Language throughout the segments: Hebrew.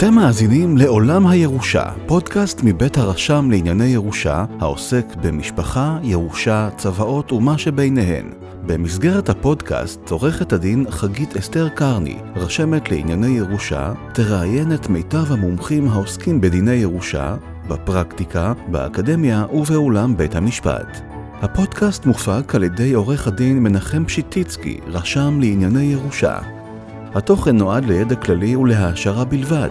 אתם מאזינים לעולם הירושה, פודקאסט מבית הרשם לענייני ירושה, העוסק במשפחה, ירושה, צוואות ומה שביניהן. במסגרת הפודקאסט, עורכת הדין חגית אסתר קרני, רשמת לענייני ירושה, תראיין את מיטב המומחים העוסקים בדיני ירושה, בפרקטיקה, באקדמיה ובאולם בית המשפט. הפודקאסט מופק על ידי עורך הדין מנחם פשיטיצקי, רשם לענייני ירושה. התוכן נועד לידע כללי ולהעשרה בלבד,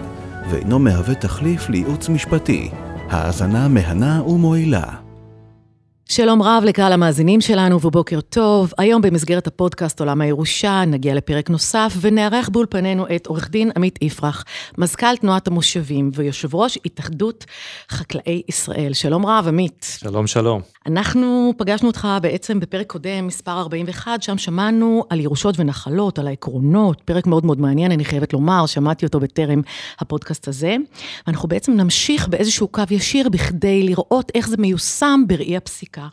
ואינו מהווה תחליף לייעוץ משפטי. האזנה מהנה ומועילה. שלום רב לקהל המאזינים שלנו ובוקר טוב. היום במסגרת הפודקאסט עולם הירושה נגיע לפרק נוסף ונארח באולפנינו את עורך דין עמית יפרח, מזכ"ל תנועת המושבים ויושב ראש התאחדות חקלאי ישראל. שלום רב, עמית. שלום, שלום. אנחנו פגשנו אותך בעצם בפרק קודם, מספר 41, שם שמענו על ירושות ונחלות, על העקרונות, פרק מאוד מאוד מעניין, אני חייבת לומר, שמעתי אותו בטרם הפודקאסט הזה. ואנחנו בעצם נמשיך באיזשהו קו ישיר בכדי לראות איך זה מיושם בראי הפסיקה.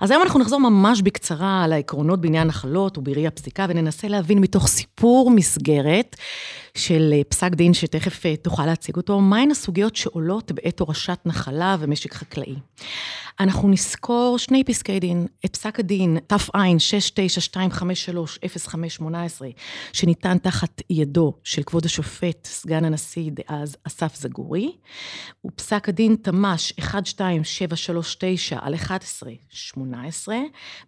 אז היום אנחנו נחזור ממש בקצרה על העקרונות בעניין נחלות ובראי הפסיקה, וננסה להבין מתוך סיפור מסגרת של אה, פסק דין שתכף אה, תוכל להציג אותו, מהן הסוגיות שעולות בעת הורשת נחלה ומשק חקלאי. אנחנו נזכור שני פסקי דין, את פסק הדין תע 69253-0518, שניתן תחת ידו של כבוד השופט, סגן הנשיא דאז אסף זגורי, ופסק הדין תמ"ש 12739 על 1118,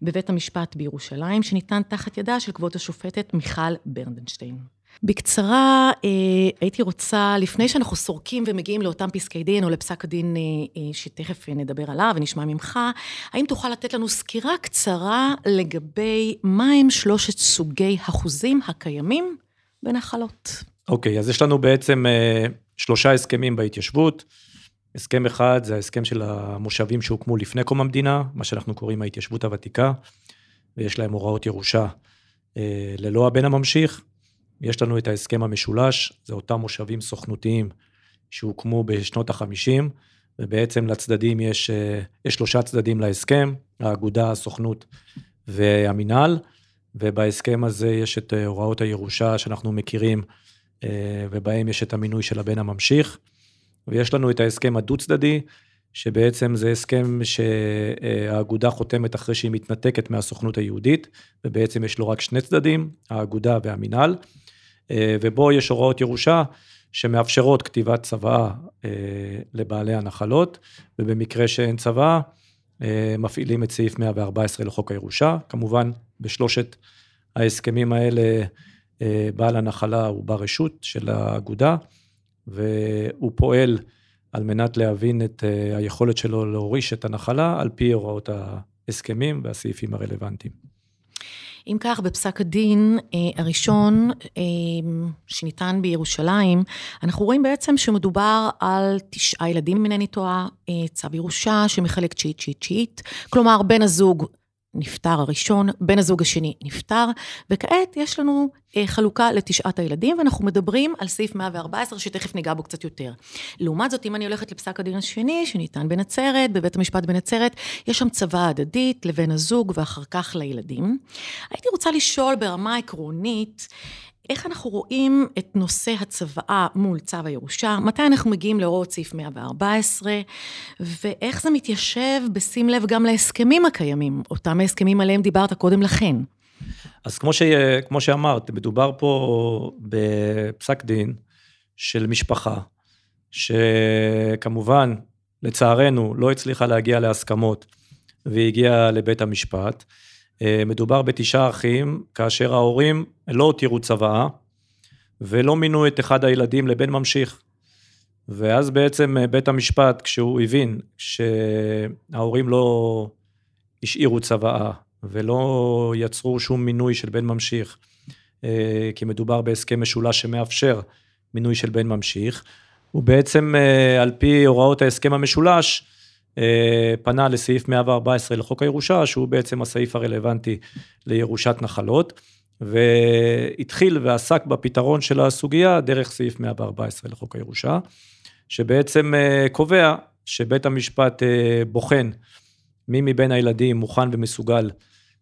בבית המשפט בירושלים, שניתן תחת ידה של כבוד השופטת מיכל ברנדנשטיין. בקצרה, אה, הייתי רוצה, לפני שאנחנו סורקים ומגיעים לאותם פסקי דין או לפסק הדין אה, אה, שתכף נדבר עליו ונשמע ממך, האם תוכל לתת לנו סקירה קצרה לגבי מהם שלושת סוגי החוזים הקיימים בנחלות? אוקיי, okay, אז יש לנו בעצם שלושה הסכמים בהתיישבות. הסכם אחד זה ההסכם של המושבים שהוקמו לפני קום המדינה, מה שאנחנו קוראים ההתיישבות הוותיקה, ויש להם הוראות ירושה ללא הבן הממשיך. יש לנו את ההסכם המשולש, זה אותם מושבים סוכנותיים שהוקמו בשנות ה-50, ובעצם לצדדים יש, אה, יש שלושה צדדים להסכם, האגודה, הסוכנות והמינהל, ובהסכם הזה יש את אה, הוראות הירושה שאנחנו מכירים, אה, ובהם יש את המינוי של הבן הממשיך, ויש לנו את ההסכם הדו-צדדי, שבעצם זה הסכם שהאגודה חותמת אחרי שהיא מתנתקת מהסוכנות היהודית, ובעצם יש לו רק שני צדדים, האגודה והמינהל. אה, ובו יש הוראות ירושה שמאפשרות כתיבת צוואה אה, לבעלי הנחלות, ובמקרה שאין צוואה, אה, מפעילים את סעיף 114 לחוק הירושה. כמובן, בשלושת ההסכמים האלה, בעל הנחלה הוא ברשות של האגודה, והוא פועל על מנת להבין את היכולת שלו להוריש את הנחלה על פי הוראות ההסכמים והסעיפים הרלוונטיים. אם כך, בפסק הדין אה, הראשון אה, שניתן בירושלים, אנחנו רואים בעצם שמדובר על תשעה ילדים, אם אינני טועה, אה, צו ירושה שמחלק תשיעית תשיעית תשיעית, כלומר, בן הזוג נפטר הראשון, בן הזוג השני נפטר, וכעת יש לנו אה, חלוקה לתשעת הילדים, ואנחנו מדברים על סעיף 114, שתכף ניגע בו קצת יותר. לעומת זאת, אם אני הולכת לפסק הדין השני, שניתן בנצרת, בבית המשפט בנצרת, יש שם צוואה הדדית לבן הזוג ואחר כך לילדים. הייתי רוצה לשאול ברמה עקרונית, איך אנחנו רואים את נושא הצוואה מול צו הירושה, מתי אנחנו מגיעים להוראות סעיף 114, ואיך זה מתיישב בשים לב גם להסכמים הקיימים, אותם ההסכמים עליהם דיברת קודם לכן. אז כמו, ש... כמו שאמרת, מדובר פה בפסק דין של משפחה, שכמובן, לצערנו, לא הצליחה להגיע להסכמות והגיעה לבית המשפט. אה, מדובר בתשעה אחים, כאשר ההורים לא הותירו צוואה, ולא מינו את אחד הילדים לבן ממשיך. ואז בעצם אה, בית המשפט, כשהוא הבין שההורים לא השאירו צוואה, ולא יצרו שום מינוי של בן ממשיך, אה, כי מדובר בהסכם משולש שמאפשר מינוי של בן ממשיך, הוא בעצם, על פי הוראות ההסכם המשולש, פנה לסעיף 114 לחוק הירושה, שהוא בעצם הסעיף הרלוונטי לירושת נחלות, והתחיל ועסק בפתרון של הסוגיה דרך סעיף 114 לחוק הירושה, שבעצם אה, קובע שבית המשפט אה, בוחן מי מבין הילדים מוכן ומסוגל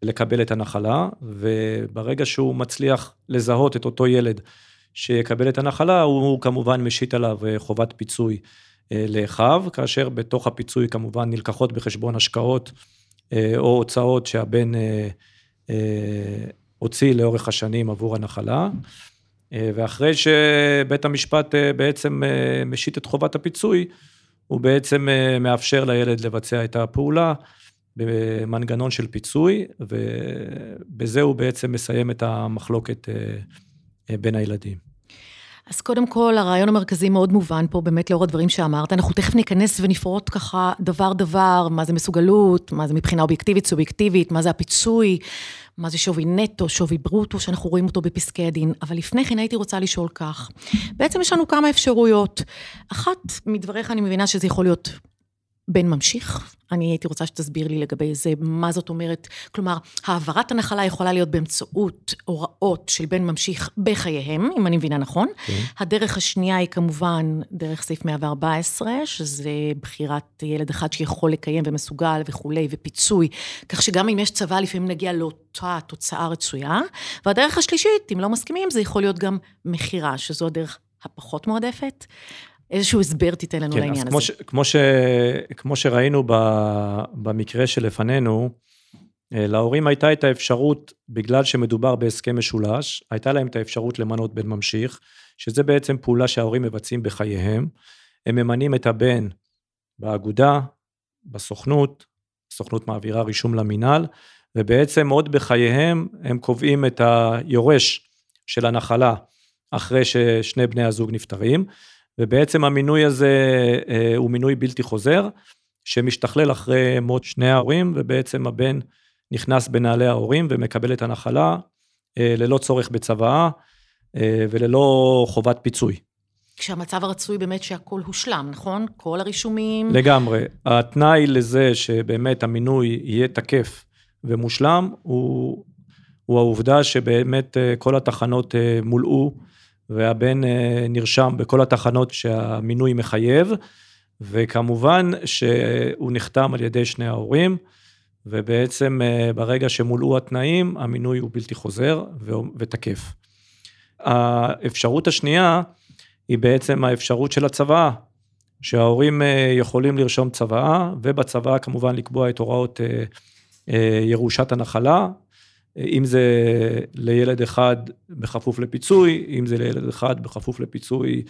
לקבל את הנחלה, וברגע שהוא מצליח לזהות את אותו ילד שיקבל את הנחלה, הוא כמובן משית עליו חובת פיצוי לאחיו, כאשר בתוך הפיצוי כמובן נלקחות בחשבון השקעות או הוצאות שהבן הוציא לאורך השנים עבור הנחלה. אה, ואחרי שבית המשפט אה, בעצם אה, משית את חובת הפיצוי, הוא בעצם מאפשר לילד לבצע את הפעולה במנגנון של פיצוי, ובזה הוא בעצם מסיים את המחלוקת בין הילדים. אז קודם כל, הרעיון המרכזי מאוד מובן פה, באמת לאור הדברים שאמרת. אנחנו תכף ניכנס ונפרוט ככה דבר-דבר, מה זה מסוגלות, מה זה מבחינה אובייקטיבית, סובייקטיבית, מה זה הפיצוי, מה זה שווי נטו, שווי ברוטו, שאנחנו רואים אותו בפסקי הדין. אבל לפני כן הייתי רוצה לשאול כך. בעצם יש לנו כמה אפשרויות. אחת מדבריך אני מבינה שזה יכול להיות בן ממשיך, אני הייתי רוצה שתסביר לי לגבי זה, מה זאת אומרת. כלומר, העברת הנחלה יכולה להיות באמצעות הוראות של בן ממשיך בחייהם, אם אני מבינה נכון. כן. הדרך השנייה היא כמובן דרך סעיף 114, שזה בחירת ילד אחד שיכול לקיים ומסוגל וכולי, ופיצוי, כך שגם אם יש צבא, לפעמים נגיע לאותה תוצאה רצויה. והדרך השלישית, אם לא מסכימים, זה יכול להיות גם מכירה, שזו הדרך הפחות מועדפת. איזשהו הסבר תיתן לנו כן, לעניין הזה. כמו, ש, כמו, ש, כמו שראינו ב, במקרה שלפנינו, אה, להורים הייתה את האפשרות, בגלל שמדובר בהסכם משולש, הייתה להם את האפשרות למנות בן ממשיך, שזה בעצם פעולה שההורים מבצעים בחייהם. הם ממנים את הבן באגודה, בסוכנות, הסוכנות מעבירה רישום למינהל, ובעצם עוד בחייהם הם קובעים את היורש של הנחלה אחרי ששני בני הזוג נפטרים. ובעצם המינוי הזה אה, הוא מינוי בלתי חוזר, שמשתכלל אחרי מות שני ההורים, ובעצם הבן נכנס בנעלי ההורים ומקבל את הנחלה אה, ללא צורך בצוואה אה, וללא חובת פיצוי. כשהמצב הרצוי באמת שהכל הושלם, נכון? כל הרישומים... לגמרי. התנאי לזה שבאמת המינוי יהיה תקף ומושלם, הוא, הוא העובדה שבאמת כל התחנות מולאו והבן אה, נרשם בכל התחנות שהמינוי מחייב, וכמובן שהוא נחתם על ידי שני ההורים, ובעצם אה, ברגע שמולאו התנאים, המינוי הוא בלתי חוזר ותקף. האפשרות השנייה היא בעצם האפשרות של הצוואה, שההורים אה, יכולים לרשום צוואה, ובצוואה כמובן לקבוע את הוראות ירושת הנחלה, אם זה לילד אחד בכפוף לפיצוי, אם זה לילד אחד בכפוף לפיצוי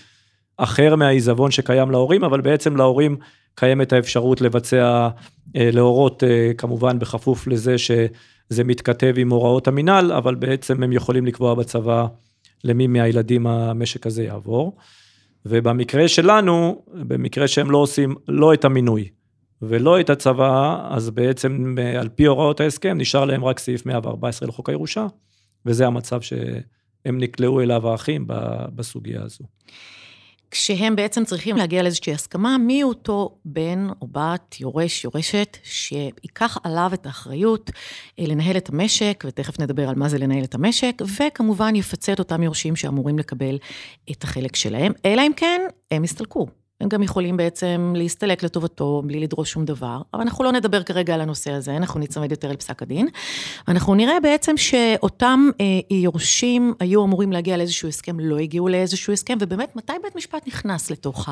אחר מהעיזבון שקיים להורים, אבל בעצם להורים קיימת האפשרות לבצע, אה, להורות אה, כמובן בכפוף לזה שזה מתכתב עם הוראות המינהל, אבל בעצם הם יכולים לקבוע בצבא למי מהילדים המשק הזה יעבור. ובמקרה שלנו, במקרה שהם לא עושים לא את המינוי, ולא את הצבא, אז בעצם על פי הוראות ההסכם נשאר להם רק סעיף 114 לחוק הירושה, וזה המצב שהם נקלעו אליו האחים בסוגיה הזו. כשהם בעצם צריכים להגיע לאיזושהי הסכמה, מי אותו בן או בת, יורש, יורשת, שייקח עליו את האחריות אה, לנהל את המשק, ותכף נדבר על מה זה לנהל את המשק, וכמובן יפצה את אותם יורשים שאמורים לקבל את החלק שלהם, אלא אם כן הם יסתלקו. הם גם יכולים בעצם להסתלק לטובתו בלי לדרוש שום דבר, אבל אנחנו לא נדבר כרגע על הנושא הזה, אנחנו נצמד יותר אל פסק הדין. אנחנו נראה בעצם שאותם אה, יורשים היו אמורים להגיע לאיזשהו הסכם, לא הגיעו לאיזשהו הסכם, ובאמת, מתי בית משפט נכנס לתוך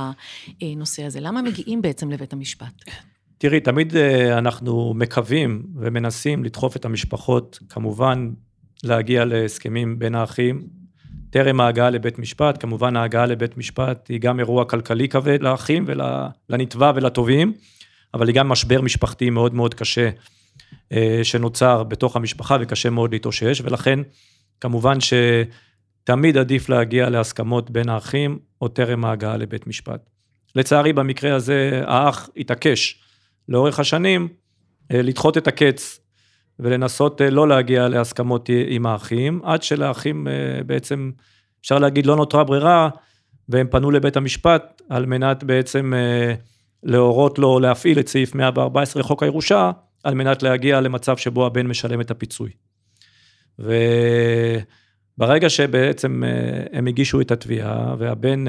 הנושא הזה? למה מגיעים בעצם לבית המשפט? תראי, תמיד אה, אנחנו מקווים ומנסים לדחוף את המשפחות, כמובן, להגיע להסכמים בין האחים, טרם ההגעה לבית משפט, כמובן ההגעה לבית משפט היא גם אירוע כלכלי כבד לאחים ולנתבע ולתובעים, אבל היא גם משבר משפחתי מאוד מאוד קשה אה, שנוצר בתוך המשפחה וקשה מאוד להתאושש, ולכן כמובן שתמיד עדיף להגיע להסכמות בין האחים או טרם ההגעה לבית משפט. לצערי במקרה הזה האח התעקש לאורך השנים אה, לדחות את הקץ ולנסות אה, לא להגיע להסכמות עם האחים, עד שלאחים אה, בעצם, אפשר להגיד, לא נותרה ברירה, והם פנו לבית המשפט על מנת בעצם אה, להורות לו להפעיל את סעיף 114 לחוק הירושה, על מנת להגיע למצב שבו הבן משלם את הפיצוי. וברגע שבעצם הם הגישו את התביעה, והבן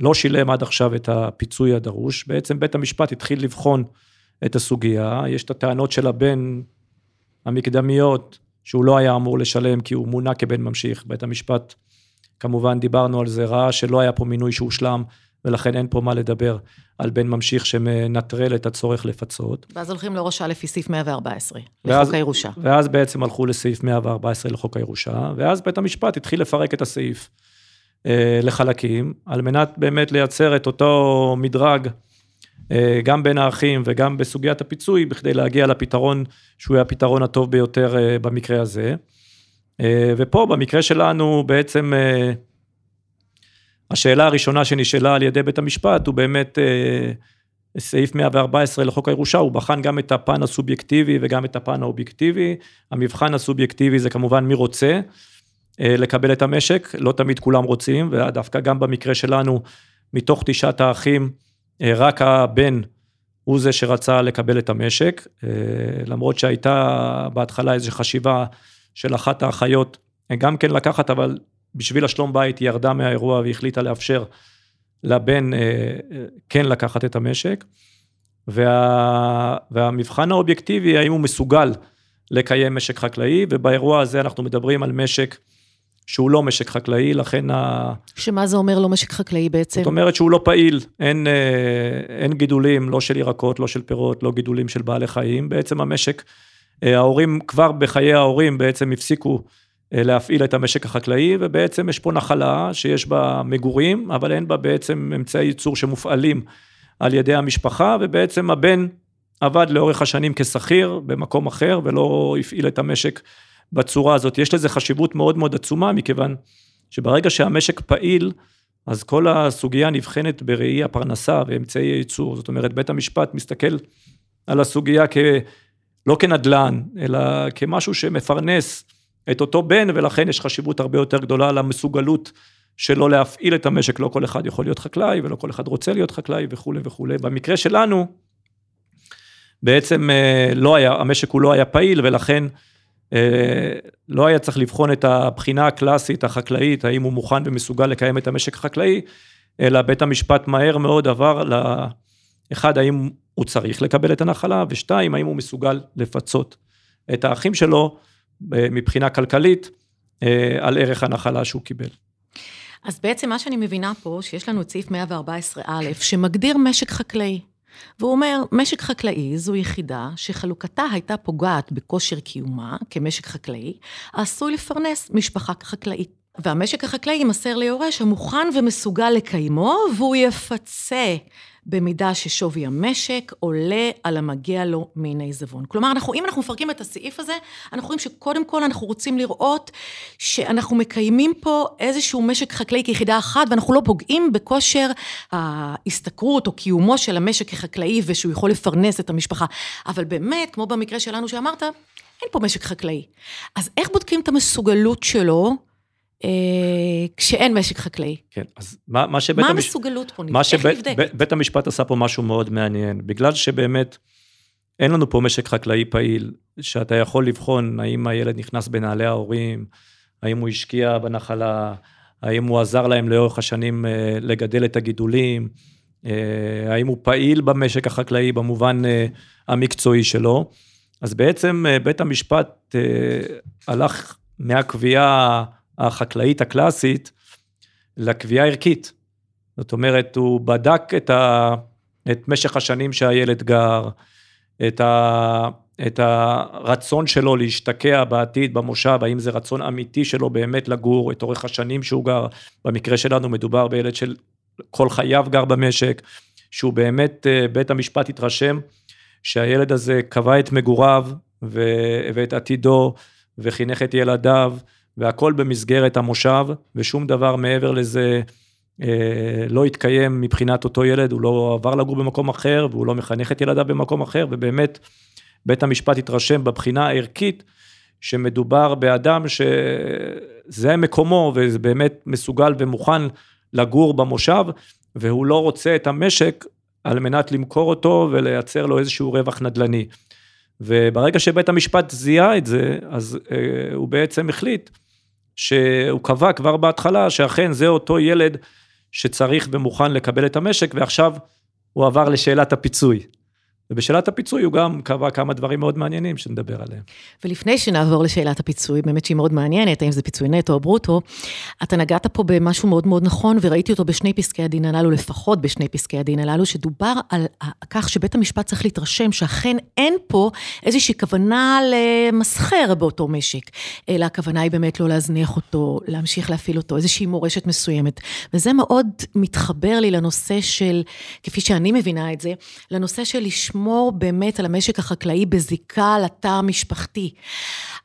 לא שילם עד עכשיו את הפיצוי הדרוש, בעצם בית המשפט התחיל לבחון את הסוגיה, יש את הטענות של הבן המקדמיות, שהוא לא היה אמור לשלם כי הוא מונה כבן ממשיך. בית המשפט, כמובן דיברנו על זה, ראה שלא היה פה מינוי שהושלם, ולכן אין פה מה לדבר על בן ממשיך שמנטרל את הצורך לפצות. ואז הולכים לראשה לפי סעיף 114, ואז- לחוק הירושה. ואז בעצם הלכו לסעיף 114 לחוק הירושה, ואז בית המשפט התחיל לפרק את הסעיף אה, לחלקים, על מנת באמת לייצר את אותו מדרג, גם בין האחים וגם בסוגיית הפיצוי, בכדי להגיע לפתרון שהוא יהיה הפתרון הטוב ביותר אה, במקרה הזה. אה, ופה, במקרה שלנו, בעצם אה, השאלה הראשונה שנשאלה על ידי בית המשפט, הוא באמת אה, סעיף 114 לחוק הירושה, הוא בחן גם את הפן הסובייקטיבי וגם את הפן האובייקטיבי. המבחן הסובייקטיבי זה כמובן מי רוצה אה, לקבל את המשק, לא תמיד כולם רוצים, ודווקא גם במקרה שלנו, מתוך תשעת האחים, אה, רק הבן הוא זה שרצה לקבל את המשק, אה, למרות שהייתה בהתחלה איזו חשיבה של אחת האחיות אה, גם כן לקחת, אבל בשביל השלום בית היא ירדה מהאירוע והחליטה לאפשר לבן אה, אה, כן לקחת את המשק. וה, והמבחן האובייקטיבי, האם הוא מסוגל לקיים משק חקלאי, ובאירוע הזה אנחנו מדברים על משק שהוא לא משק חקלאי, לכן ה... שמה זה אומר לא משק חקלאי בעצם? זאת אומרת שהוא לא פעיל, אין, אה, אין גידולים, לא של ירקות, לא של פירות, לא גידולים של בעלי חיים. בעצם המשק, אה, ההורים, כבר בחיי ההורים בעצם הפסיקו אה, להפעיל את המשק החקלאי, ובעצם יש פה נחלה שיש בה מגורים, אבל אין בה בעצם אמצעי ייצור שמופעלים על ידי המשפחה, ובעצם הבן עבד לאורך השנים כשכיר במקום אחר, ולא הפעיל את המשק בצורה הזאת. יש לזה חשיבות מאוד מאוד עצומה, מכיוון שברגע שהמשק פעיל, אז כל הסוגיה נבחנת בראי הפרנסה ואמצעי הייצור. זאת אומרת, בית המשפט מסתכל על הסוגיה כ... לא כנדל"ן, אלא כמשהו שמפרנס את אותו בן, ולכן יש חשיבות הרבה יותר גדולה למסוגלות שלו להפעיל את המשק. לא כל אחד יכול להיות חקלאי, ולא כל אחד רוצה להיות חקלאי וכולי וכולי. במקרה שלנו, בעצם אה, לא היה, המשק הוא לא היה פעיל, ולכן לא היה צריך לבחון את הבחינה הקלאסית החקלאית, האם הוא מוכן ומסוגל לקיים את המשק החקלאי, אלא בית המשפט מהר מאוד עבר ל... אחד, האם הוא צריך לקבל את הנחלה, ושתיים, האם הוא מסוגל לפצות את האחים שלו אה, מבחינה כלכלית אה, על ערך הנחלה שהוא קיבל. אז בעצם מה שאני מבינה פה, שיש לנו את סעיף 114א, שמגדיר משק חקלאי. והוא אומר, משק חקלאי זו יחידה שחלוקתה הייתה פוגעת בכושר קיומה כמשק חקלאי, העשוי לפרנס משפחה חקלאית. והמשק החקלאי יימסר ליורש המוכן ומסוגל לקיימו, והוא יפצה במידה ששווי המשק עולה על המגיע לו מן העיזבון. כלומר, אנחנו, אם אנחנו מפרקים את הסעיף הזה, אנחנו רואים שקודם כל אנחנו רוצים לראות שאנחנו מקיימים פה איזשהו משק חקלאי כיחידה אחת, ואנחנו לא פוגעים בכושר ההשתכרות או קיומו של המשק כחקלאי, ושהוא יכול לפרנס את המשפחה. אבל באמת, כמו במקרה שלנו שאמרת, אין פה משק חקלאי. אז איך בודקים את המסוגלות שלו כשאין משק חקלאי? כן, אז מה, מה שבית מה המש... המסוגלות פה? מה? שבית המשפט עשה פה משהו מאוד מעניין, בגלל שבאמת אין לנו פה משק חקלאי פעיל, שאתה יכול לבחון האם הילד נכנס בנעלי ההורים, האם הוא השקיע בנחלה, האם הוא עזר להם לאורך השנים אה, לגדל את הגידולים, אה, האם הוא פעיל במשק החקלאי במובן אה, המקצועי שלו. אז בעצם אה, בית המשפט אה, הלך מהקביעה החקלאית הקלאסית לקביעה ערכית. זאת אומרת, הוא בדק את, ה, את משך השנים שהילד גר, את, ה, את הרצון שלו להשתקע בעתיד במושב, האם זה רצון אמיתי שלו באמת לגור, את אורך השנים שהוא גר. במקרה שלנו מדובר בילד של כל חייו גר במשק, שהוא באמת, אה, בית המשפט התרשם שהילד הזה קבע את מגוריו ו, ואת עתידו וחינך את ילדיו, והכל במסגרת המושב, ושום דבר מעבר לזה אה, לא התקיים מבחינת אותו ילד, הוא לא עבר לגור במקום אחר, והוא לא מחנך את ילדיו במקום אחר, ובאמת, בית המשפט התרשם בבחינה הערכית, שמדובר באדם שזה מקומו, וזה באמת מסוגל ומוכן לגור במושב, והוא לא רוצה את המשק על מנת למכור אותו ולייצר לו איזשהו רווח נדל"ני. וברגע שבית המשפט זיהה את זה, אז אה, הוא בעצם החליט שהוא קבע כבר בהתחלה שאכן זה אותו ילד שצריך ומוכן לקבל את המשק, ועכשיו הוא עבר לשאלת הפיצוי. ובשאלת הפיצוי הוא גם קבע כמה דברים מאוד מעניינים שנדבר עליהם. ולפני שנעבור לשאלת הפיצוי, באמת שהיא מאוד מעניינת, האם זה פיצוי נטו או ברוטו, אתה נגעת פה במשהו מאוד מאוד נכון, וראיתי אותו בשני פסקי הדין הללו, לפחות בשני פסקי הדין הללו, שדובר על כך שבית המשפט צריך להתרשם שאכן אין פה איזושהי כוונה למסחר באותו משק, אלא הכוונה היא באמת לא להזניח אותו, להמשיך להפעיל אותו, איזושהי מורשת מסוימת. וזה מאוד מתחבר לי לנושא של, כפי שאני מבינה את זה, לנושא של לשמור לשמור באמת על המשק החקלאי בזיקה לתא המשפחתי.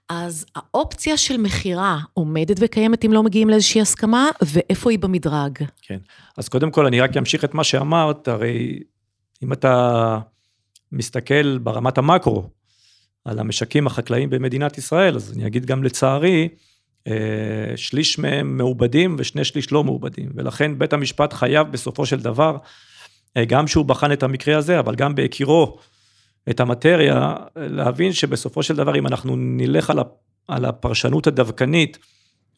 אז האופציה של מכירה עומדת וקיימת אם לא מגיעים לאיזושהי הסכמה, ואיפה היא במדרג? כן, אז קודם כל אני רק אמשיך את מה שאמרת, הרי אם אתה מסתכל ברמת המקרו על המשקים החקלאיים במדינת ישראל, אז אני אגיד גם לצערי, אה, שליש מהם מעובדים ושני שליש לא מעובדים, ולכן בית המשפט חייב בסופו של דבר גם שהוא בחן את המקרה הזה, אבל גם בהכירו את המטריה, להבין שבסופו של דבר, אם אנחנו נלך על הפרשנות הדווקנית,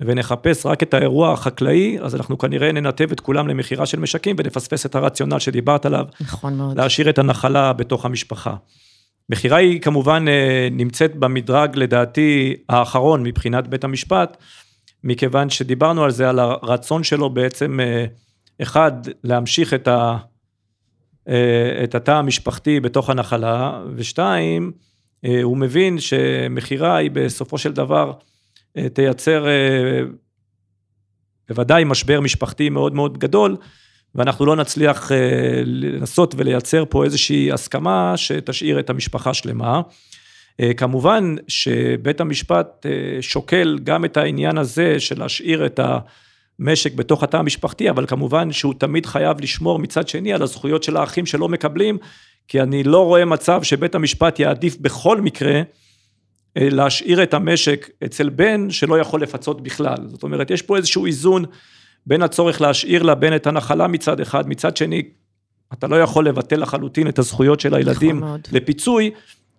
ונחפש רק את האירוע החקלאי, אז אנחנו כנראה ננתב את כולם למכירה של משקים ונפספס את הרציונל שדיברת עליו. נכון מאוד. להשאיר את הנחלה בתוך המשפחה. מכירה היא כמובן אה, נמצאת במדרג, לדעתי, האחרון מבחינת בית המשפט, מכיוון שדיברנו על זה, על הרצון שלו בעצם, אה, אחד, להמשיך את ה... אה, את התא המשפחתי בתוך הנחלה, ושתיים, אה, הוא מבין שמכירה היא בסופו של דבר אה, תייצר בוודאי משבר משפחתי מאוד מאוד גדול, ואנחנו לא נצליח לנסות ולייצר פה איזושהי הסכמה שתשאיר את המשפחה שלמה. כמובן שבית המשפט שוקל גם את העניין הזה של להשאיר את ה... משק בתוך התא המשפחתי, אבל כמובן שהוא תמיד חייב לשמור מצד שני על הזכויות של האחים שלא מקבלים, כי אני לא רואה מצב שבית המשפט יעדיף בכל מקרה אה, להשאיר את המשק אצל בן שלא יכול לפצות בכלל. זאת אומרת, יש פה איזשהו איזון בין הצורך להשאיר לבן את הנחלה מצד אחד, מצד שני, אתה לא יכול לבטל לחלוטין את הזכויות של הילדים נכון לפיצוי,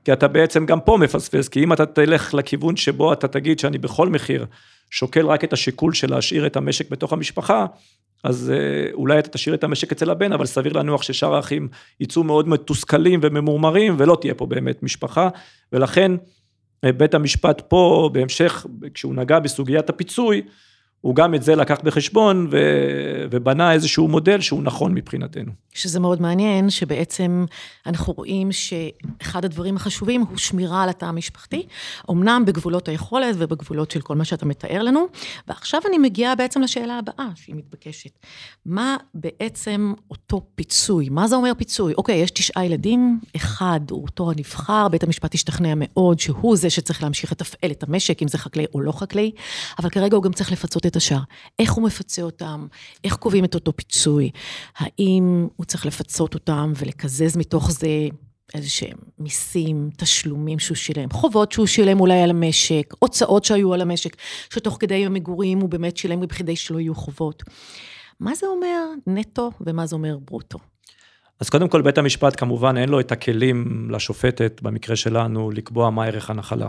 כי אתה בעצם גם פה מפספס, כי אם אתה תלך לכיוון שבו אתה תגיד שאני בכל מחיר שוקל רק את השיקול של להשאיר את המשק בתוך המשפחה, אז אה, אולי אתה תשאיר את המשק אצל הבן, אבל סביר להניח ששאר האחים יצאו מאוד מתוסכלים וממורמרים, ולא תהיה פה באמת משפחה, ולכן אה, בית המשפט פה, בהמשך, כשהוא נגע בסוגיית הפיצוי, הוא גם את זה לקח בחשבון ו... ובנה איזשהו מודל שהוא נכון מבחינתנו. שזה מאוד מעניין, שבעצם אנחנו רואים שאחד הדברים החשובים הוא שמירה על התא המשפחתי, אמנם בגבולות היכולת ובגבולות של כל מה שאתה מתאר לנו, ועכשיו אני מגיעה בעצם לשאלה הבאה, שהיא מתבקשת. מה בעצם אותו פיצוי? מה זה אומר פיצוי? אוקיי, יש תשעה ילדים, אחד הוא אותו הנבחר, בית המשפט השתכנע מאוד שהוא זה שצריך להמשיך לתפעל את המשק, אם זה חקלאי או לא חקלאי, אבל כרגע הוא גם צריך לפצות את השאר. איך הוא מפצה אותם? איך קובעים את אותו פיצוי? האם הוא צריך לפצות אותם ולקזז מתוך זה איזה שהם מיסים, תשלומים שהוא שילם, חובות שהוא שילם אולי על המשק, הוצאות שהיו על המשק, שתוך כדי המגורים הוא באמת שילם כדי שלא יהיו חובות. מה זה אומר נטו ומה זה אומר ברוטו? אז קודם כל, בית המשפט כמובן אין לו את הכלים לשופטת, במקרה שלנו, לקבוע מה ערך הנחלה.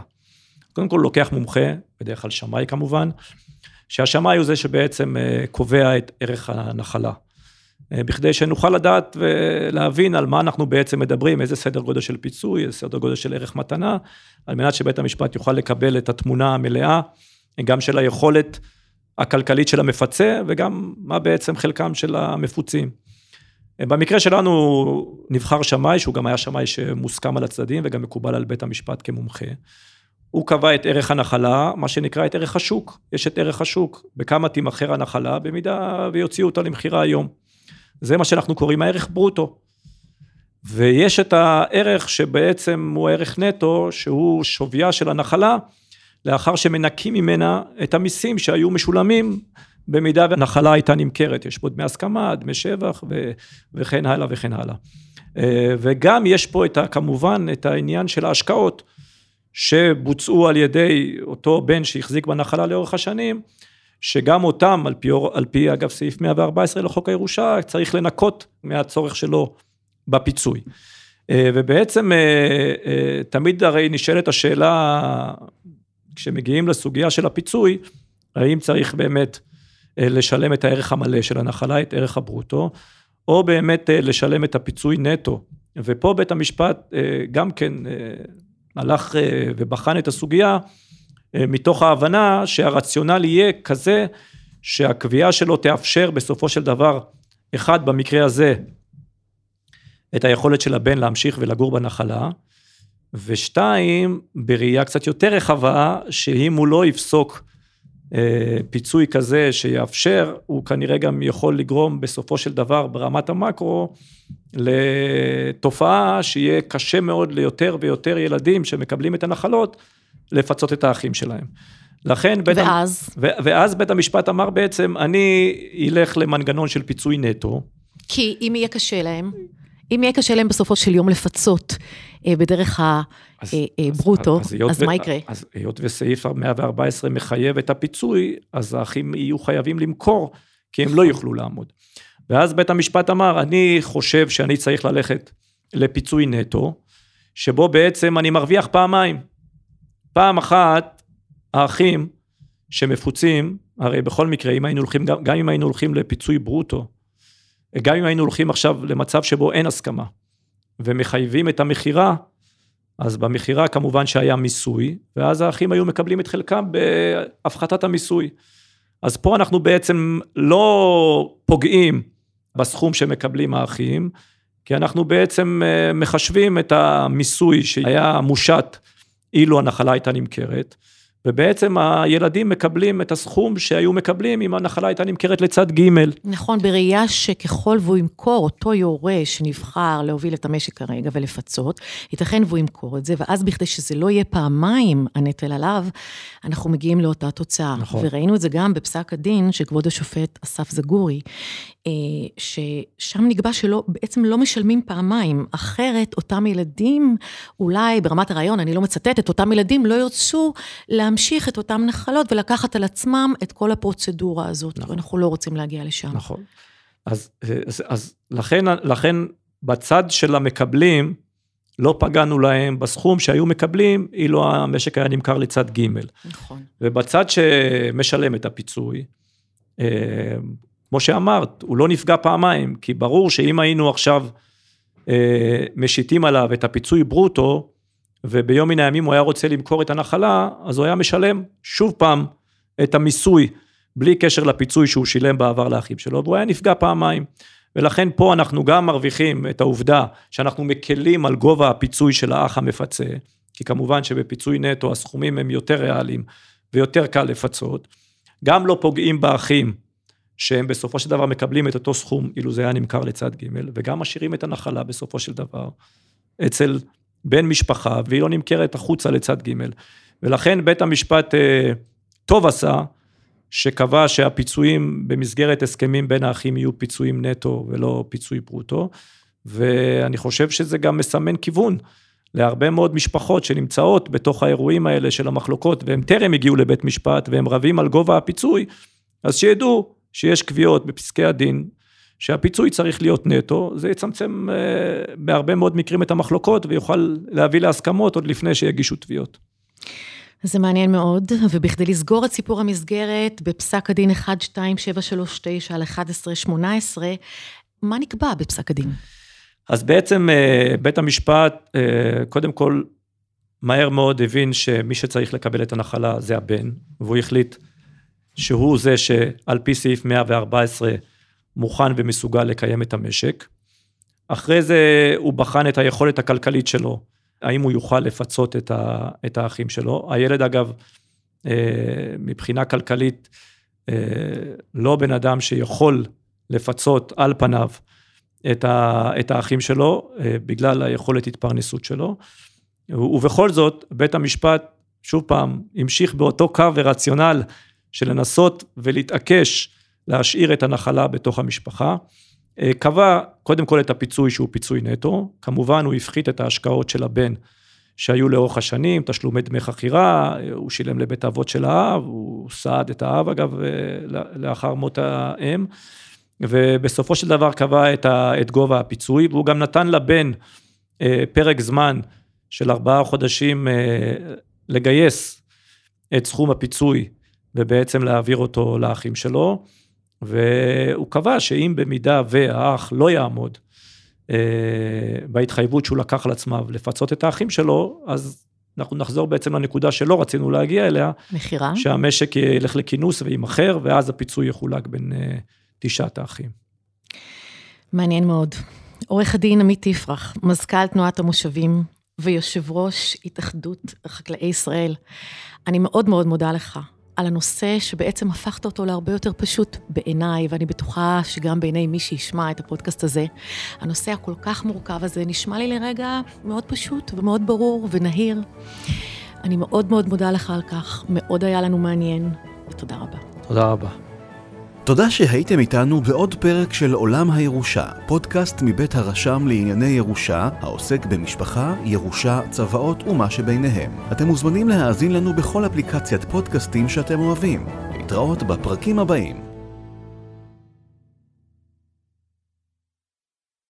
קודם כל, לוקח מומחה, בדרך כלל שמאי כמובן, שהשמאי הוא זה שבעצם אה, קובע את ערך הנחלה. אה, בכדי שנוכל לדעת ולהבין על מה אנחנו בעצם מדברים, איזה סדר גודל של פיצוי, איזה סדר גודל של ערך מתנה, על מנת שבית המשפט יוכל לקבל את התמונה המלאה, גם של היכולת הכלכלית של המפצה, וגם מה בעצם חלקם של המפוצים. אה, במקרה שלנו נבחר שמאי, שהוא גם היה שמאי שמוסכם על הצדדים וגם מקובל על בית המשפט כמומחה. הוא קבע את ערך הנחלה, מה שנקרא את ערך השוק. יש את ערך השוק, בכמה תימכר הנחלה, במידה ויוציאו אותה למכירה היום. זה מה שאנחנו קוראים הערך ברוטו. ויש את הערך שבעצם הוא ערך נטו, שהוא שוויה של הנחלה, לאחר שמנקים ממנה את המיסים שהיו משולמים במידה והנחלה הייתה נמכרת. יש פה דמי הסכמה, דמי שבח ו- וכן הלאה וכן הלאה. אה, וגם יש פה את ה, כמובן את העניין של ההשקעות. שבוצעו על ידי אותו בן שהחזיק בנחלה לאורך השנים, שגם אותם, על פי, על פי אגב סעיף 114 לחוק הירושה, צריך לנקות מהצורך שלו בפיצוי. אה, ובעצם אה, אה, תמיד הרי נשאלת השאלה, כשמגיעים לסוגיה של הפיצוי, האם צריך באמת לשלם את הערך המלא של הנחלה, את ערך הברוטו, או באמת לשלם את הפיצוי נטו ופה בית המשפט גם כן הלך ובחן את הסוגיה מתוך ההבנה שהרציונל יהיה כזה שהקביעה שלו תאפשר בסופו של דבר, אחד במקרה הזה, את היכולת של הבן להמשיך ולגור בנחלה, ושתיים, בראייה קצת יותר רחבה, שאם הוא לא יפסוק אה, פיצוי כזה שיאפשר, הוא כנראה גם יכול לגרום בסופו של דבר ברמת המקרו לתופעה שיהיה קשה מאוד ליותר ויותר ילדים שמקבלים את הנחלות, לפצות את האחים שלהם. לכן בית... ואז? ו... ואז בית המשפט אמר בעצם, אני אלך למנגנון של פיצוי נטו. כי אם יהיה קשה להם, אם יהיה קשה להם בסופו של יום לפצות אה, בדרך הברוטו, אז, אז, אז, אז מה יקרה? אז היות וסעיף 114 מחייב את הפיצוי, אז האחים יהיו חייבים למכור, כי הם לא יוכלו לעמוד. ואז בית המשפט אמר, אני חושב שאני צריך ללכת לפיצוי נטו, שבו בעצם אני מרוויח פעמיים. פעם אחת, האחים שמפוצים, הרי בכל מקרה, אם היינו הולכים, גם, גם אם היינו הולכים לפיצוי ברוטו, גם אם היינו הולכים עכשיו למצב שבו אין הסכמה, ומחייבים את המכירה, אז במכירה כמובן שהיה מיסוי, ואז האחים היו מקבלים את חלקם בהפחתת המיסוי. אז פה אנחנו בעצם לא פוגעים בסכום שמקבלים האחים, כי אנחנו בעצם אה, מחשבים את המיסוי שהיה מושת אילו הנחלה הייתה נמכרת, ובעצם הילדים מקבלים את הסכום שהיו מקבלים אם הנחלה הייתה נמכרת לצד ג'. נכון, בראייה שככל והוא ימכור אותו יורה שנבחר להוביל את המשק כרגע ולפצות, ייתכן והוא ימכור את זה, ואז בכדי שזה לא יהיה פעמיים הנטל עליו, אנחנו מגיעים לאותה תוצאה. נכון. וראינו את זה גם בפסק הדין של כבוד השופט אסף זגורי, אה, ששם נקבע שלא, בעצם לא משלמים פעמיים, אחרת אותם ילדים, אולי ברמת הרעיון, אני לא מצטטת, אותם ילדים לא ירצו להמשיך את אותם נחלות ולקחת על עצמם את כל הפרוצדורה הזאת, נכון. ואנחנו לא רוצים להגיע לשם. נכון. אז, אז, אז לכן, לכן בצד של המקבלים, לא פגענו להם בסכום שהיו מקבלים, אילו המשק היה נמכר לצד ג'. נכון. ובצד שמשלם את הפיצוי, אה, כמו שאמרת, הוא לא נפגע פעמיים, כי ברור שאם היינו עכשיו אה, משיתים עליו את הפיצוי ברוטו, וביום מן הימים הוא היה רוצה למכור את הנחלה, אז הוא היה משלם שוב פעם את המיסוי, בלי קשר לפיצוי שהוא שילם בעבר לאחים שלו, והוא היה נפגע פעמיים. ולכן פה אנחנו גם מרוויחים את העובדה שאנחנו מקלים על גובה הפיצוי של האח המפצה, כי כמובן שבפיצוי נטו הסכומים הם יותר ריאליים ויותר קל לפצות. גם לא פוגעים באחים שהם בסופו של דבר מקבלים את אותו סכום, אילו זה היה נמכר לצד ג', וגם משאירים את הנחלה בסופו של דבר אצל בן משפחה, והיא לא נמכרת החוצה לצד ג'. ולכן בית המשפט אה, טוב עשה, שקבע שהפיצויים במסגרת הסכמים בין האחים יהיו פיצויים נטו ולא פיצוי ברוטו, ואני חושב שזה גם מסמן כיוון להרבה מאוד משפחות שנמצאות בתוך האירועים האלה של המחלוקות, והם טרם הגיעו לבית משפט והם רבים על גובה הפיצוי, אז שידעו שיש קביעות בפסקי הדין, שהפיצוי צריך להיות נטו, זה יצמצם אה, בהרבה מאוד מקרים את המחלוקות ויוכל להביא להסכמות עוד לפני שיגישו תביעות. זה מעניין מאוד, ובכדי לסגור את סיפור המסגרת, בפסק הדין 12739 על 1118, מה נקבע בפסק הדין? אז בעצם אה, בית המשפט, אה, קודם כל, מהר מאוד הבין שמי שצריך לקבל את הנחלה זה הבן, והוא החליט שהוא זה שעל פי סעיף 114 מוכן ומסוגל לקיים את המשק. אחרי זה הוא בחן את היכולת הכלכלית שלו, האם הוא יוכל לפצות את, ה, את האחים שלו. הילד אגב, אה, מבחינה כלכלית, אה, לא בן אדם שיכול לפצות על פניו את, ה, את האחים שלו, אה, בגלל היכולת התפרנסות שלו. ובכל זאת, בית המשפט, שוב פעם, המשיך באותו קו ורציונל של לנסות ולהתעקש להשאיר את הנחלה בתוך המשפחה. אה, קבע קודם כל את הפיצוי שהוא פיצוי נטו, כמובן הוא הפחית את ההשקעות של הבן שהיו לאורך השנים, תשלומי דמי חכירה, אה, הוא שילם לבית האבות של האב, הוא סעד את האב אגב אה, לאחר מות האם, ובסופו של דבר קבע את, ה, את גובה הפיצוי, והוא גם נתן לבן פרק זמן של ארבעה חודשים לגייס את סכום הפיצוי ובעצם להעביר אותו לאחים שלו. והוא קבע שאם במידה והאח לא יעמוד בהתחייבות שהוא לקח על עצמיו לפצות את האחים שלו, אז אנחנו נחזור בעצם לנקודה שלא רצינו להגיע אליה. מכירה? שהמשק ילך לכינוס ויימכר, ואז הפיצוי יחולק בין תשעת האחים. מעניין מאוד. עורך הדין עמית יפרח, מזכ"ל תנועת המושבים ויושב ראש התאחדות חקלאי ישראל, אני מאוד מאוד מודה לך על הנושא שבעצם הפכת אותו להרבה יותר פשוט בעיניי, ואני בטוחה שגם בעיני מי שישמע את הפודקאסט הזה. הנושא הכל כך מורכב הזה נשמע לי לרגע מאוד פשוט ומאוד ברור ונהיר. אני מאוד מאוד מודה לך על כך, מאוד היה לנו מעניין, ותודה רבה. תודה רבה. תודה שהייתם איתנו בעוד פרק של עולם הירושה, פודקאסט מבית הרשם לענייני ירושה, העוסק במשפחה, ירושה, צוואות ומה שביניהם. אתם מוזמנים להאזין לנו בכל אפליקציית פודקאסטים שאתם אוהבים. להתראות בפרקים הבאים.